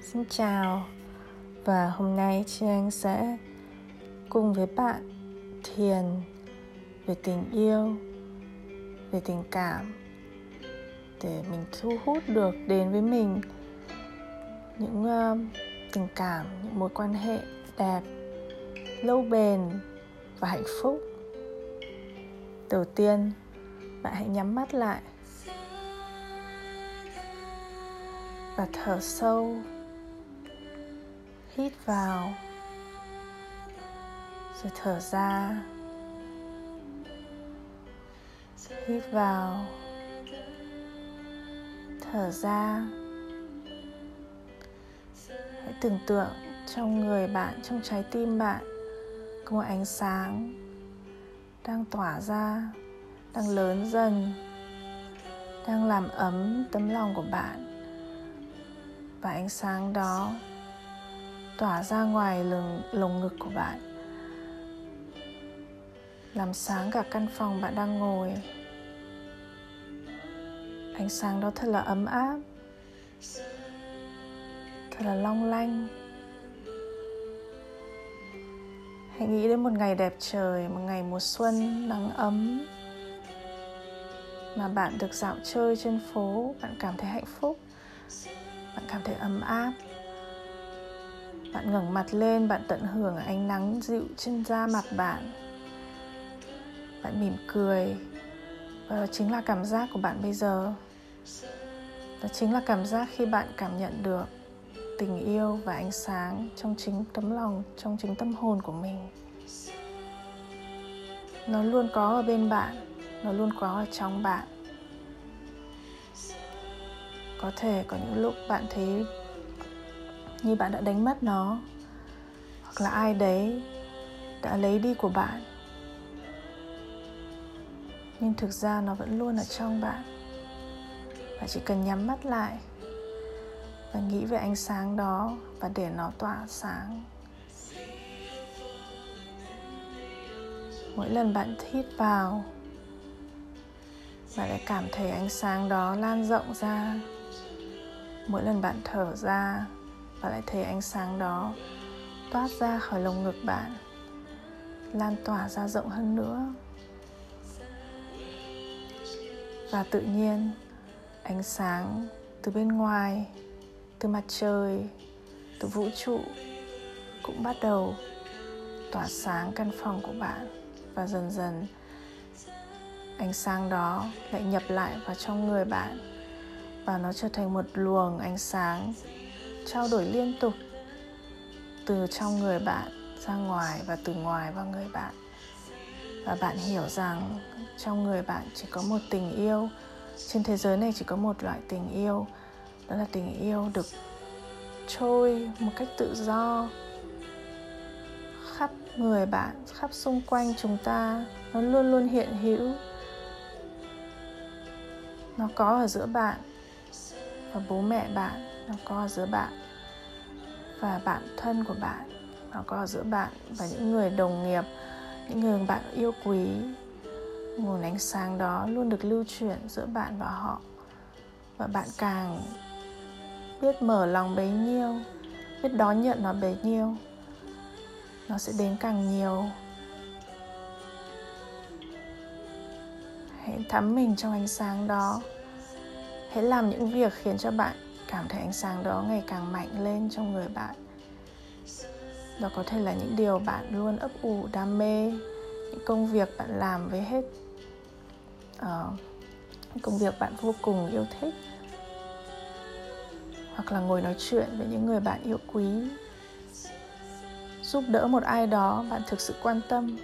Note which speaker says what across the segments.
Speaker 1: Xin chào và hôm nay chị Anh sẽ cùng với bạn thiền về tình yêu, về tình cảm để mình thu hút được đến với mình những uh, tình cảm, những mối quan hệ đẹp, lâu bền và hạnh phúc. Đầu tiên, bạn hãy nhắm mắt lại và thở sâu, hít vào, rồi thở ra, hít vào, thở ra. Hãy tưởng tượng trong người bạn, trong trái tim bạn, có một ánh sáng đang tỏa ra, đang lớn dần, đang làm ấm tấm lòng của bạn và ánh sáng đó tỏa ra ngoài lồng, lồng ngực của bạn. Làm sáng cả căn phòng bạn đang ngồi. Ánh sáng đó thật là ấm áp thật là long lanh. Hãy nghĩ đến một ngày đẹp trời một ngày mùa xuân nắng ấm mà bạn được dạo chơi trên phố bạn cảm thấy hạnh phúc cảm thấy ấm áp. Bạn ngẩng mặt lên, bạn tận hưởng ánh nắng dịu trên da mặt bạn. Bạn mỉm cười. Và đó chính là cảm giác của bạn bây giờ. Đó chính là cảm giác khi bạn cảm nhận được tình yêu và ánh sáng trong chính tấm lòng, trong chính tâm hồn của mình. Nó luôn có ở bên bạn, nó luôn có ở trong bạn có thể có những lúc bạn thấy như bạn đã đánh mất nó, hoặc là ai đấy đã lấy đi của bạn. Nhưng thực ra nó vẫn luôn ở trong bạn. Và chỉ cần nhắm mắt lại và nghĩ về ánh sáng đó và để nó tỏa sáng. Mỗi lần bạn hít vào, bạn lại cảm thấy ánh sáng đó lan rộng ra mỗi lần bạn thở ra, bạn lại thấy ánh sáng đó toát ra khỏi lồng ngực bạn, lan tỏa ra rộng hơn nữa. Và tự nhiên, ánh sáng từ bên ngoài, từ mặt trời, từ vũ trụ cũng bắt đầu tỏa sáng căn phòng của bạn. Và dần dần, ánh sáng đó lại nhập lại vào trong người bạn và nó trở thành một luồng ánh sáng trao đổi liên tục từ trong người bạn ra ngoài và từ ngoài vào người bạn. Và bạn hiểu rằng trong người bạn chỉ có một tình yêu, trên thế giới này chỉ có một loại tình yêu, đó là tình yêu được trôi một cách tự do khắp người bạn, khắp xung quanh chúng ta. Nó luôn luôn hiện hữu. Nó có ở giữa bạn và bố mẹ bạn nó có ở giữa bạn và bạn thân của bạn nó có ở giữa bạn và những người đồng nghiệp, những người bạn yêu quý. Nguồn ánh sáng đó luôn được lưu chuyển giữa bạn và họ và bạn càng biết mở lòng bấy nhiêu, biết đón nhận nó bấy nhiêu, nó sẽ đến càng nhiều. Hãy thắm mình trong ánh sáng đó hãy làm những việc khiến cho bạn cảm thấy ánh sáng đó ngày càng mạnh lên trong người bạn. Đó có thể là những điều bạn luôn ấp ủ đam mê những công việc bạn làm với hết uh, công việc bạn vô cùng yêu thích. Hoặc là ngồi nói chuyện với những người bạn yêu quý. Giúp đỡ một ai đó bạn thực sự quan tâm.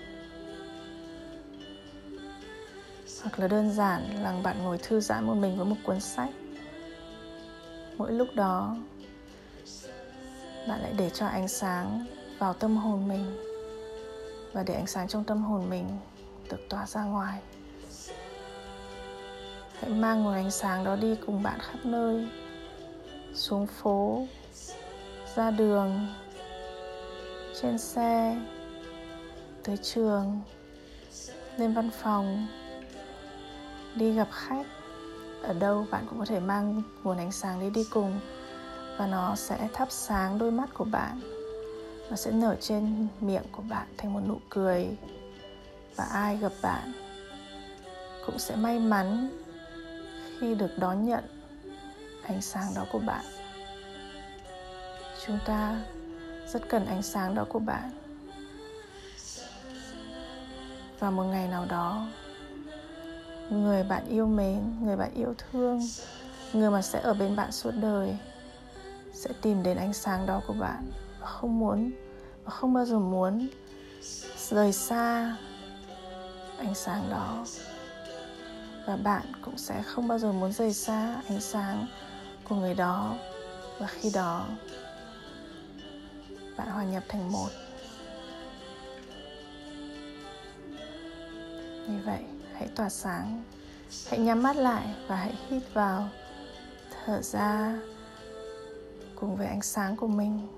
Speaker 1: Hoặc là đơn giản là bạn ngồi thư giãn một mình với một cuốn sách. Mỗi lúc đó, bạn lại để cho ánh sáng vào tâm hồn mình và để ánh sáng trong tâm hồn mình được tỏa ra ngoài. Hãy mang nguồn ánh sáng đó đi cùng bạn khắp nơi, xuống phố, ra đường, trên xe, tới trường, lên văn phòng đi gặp khách. Ở đâu bạn cũng có thể mang nguồn ánh sáng đấy đi cùng và nó sẽ thắp sáng đôi mắt của bạn. Nó sẽ nở trên miệng của bạn thành một nụ cười và ai gặp bạn cũng sẽ may mắn khi được đón nhận ánh sáng đó của bạn. Chúng ta rất cần ánh sáng đó của bạn. Và một ngày nào đó người bạn yêu mến, người bạn yêu thương, người mà sẽ ở bên bạn suốt đời, sẽ tìm đến ánh sáng đó của bạn và không muốn, và không bao giờ muốn rời xa ánh sáng đó. Và bạn cũng sẽ không bao giờ muốn rời xa ánh sáng của người đó. Và khi đó, bạn hòa nhập thành một. Như vậy hãy tỏa sáng. Hãy nhắm mắt lại và hãy hít vào. Thở ra cùng với ánh sáng của mình.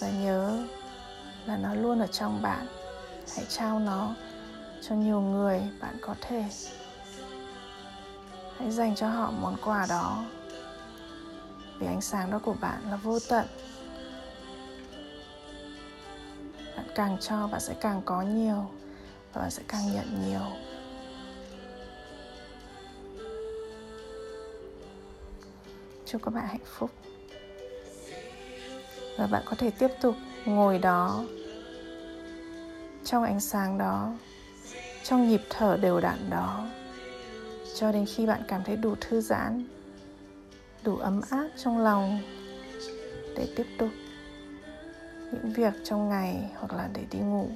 Speaker 1: Và nhớ là nó luôn ở trong bạn. Hãy trao nó cho nhiều người bạn có thể. Hãy dành cho họ món quà đó. Vì ánh sáng đó của bạn là vô tận. Bạn càng cho, bạn sẽ càng có nhiều và bạn sẽ càng nhận nhiều. Chúc các bạn hạnh phúc. Và bạn có thể tiếp tục ngồi đó, trong ánh sáng đó, trong nhịp thở đều đặn đó, cho đến khi bạn cảm thấy đủ thư giãn, đủ ấm áp trong lòng để tiếp tục những việc trong ngày hoặc là để đi ngủ.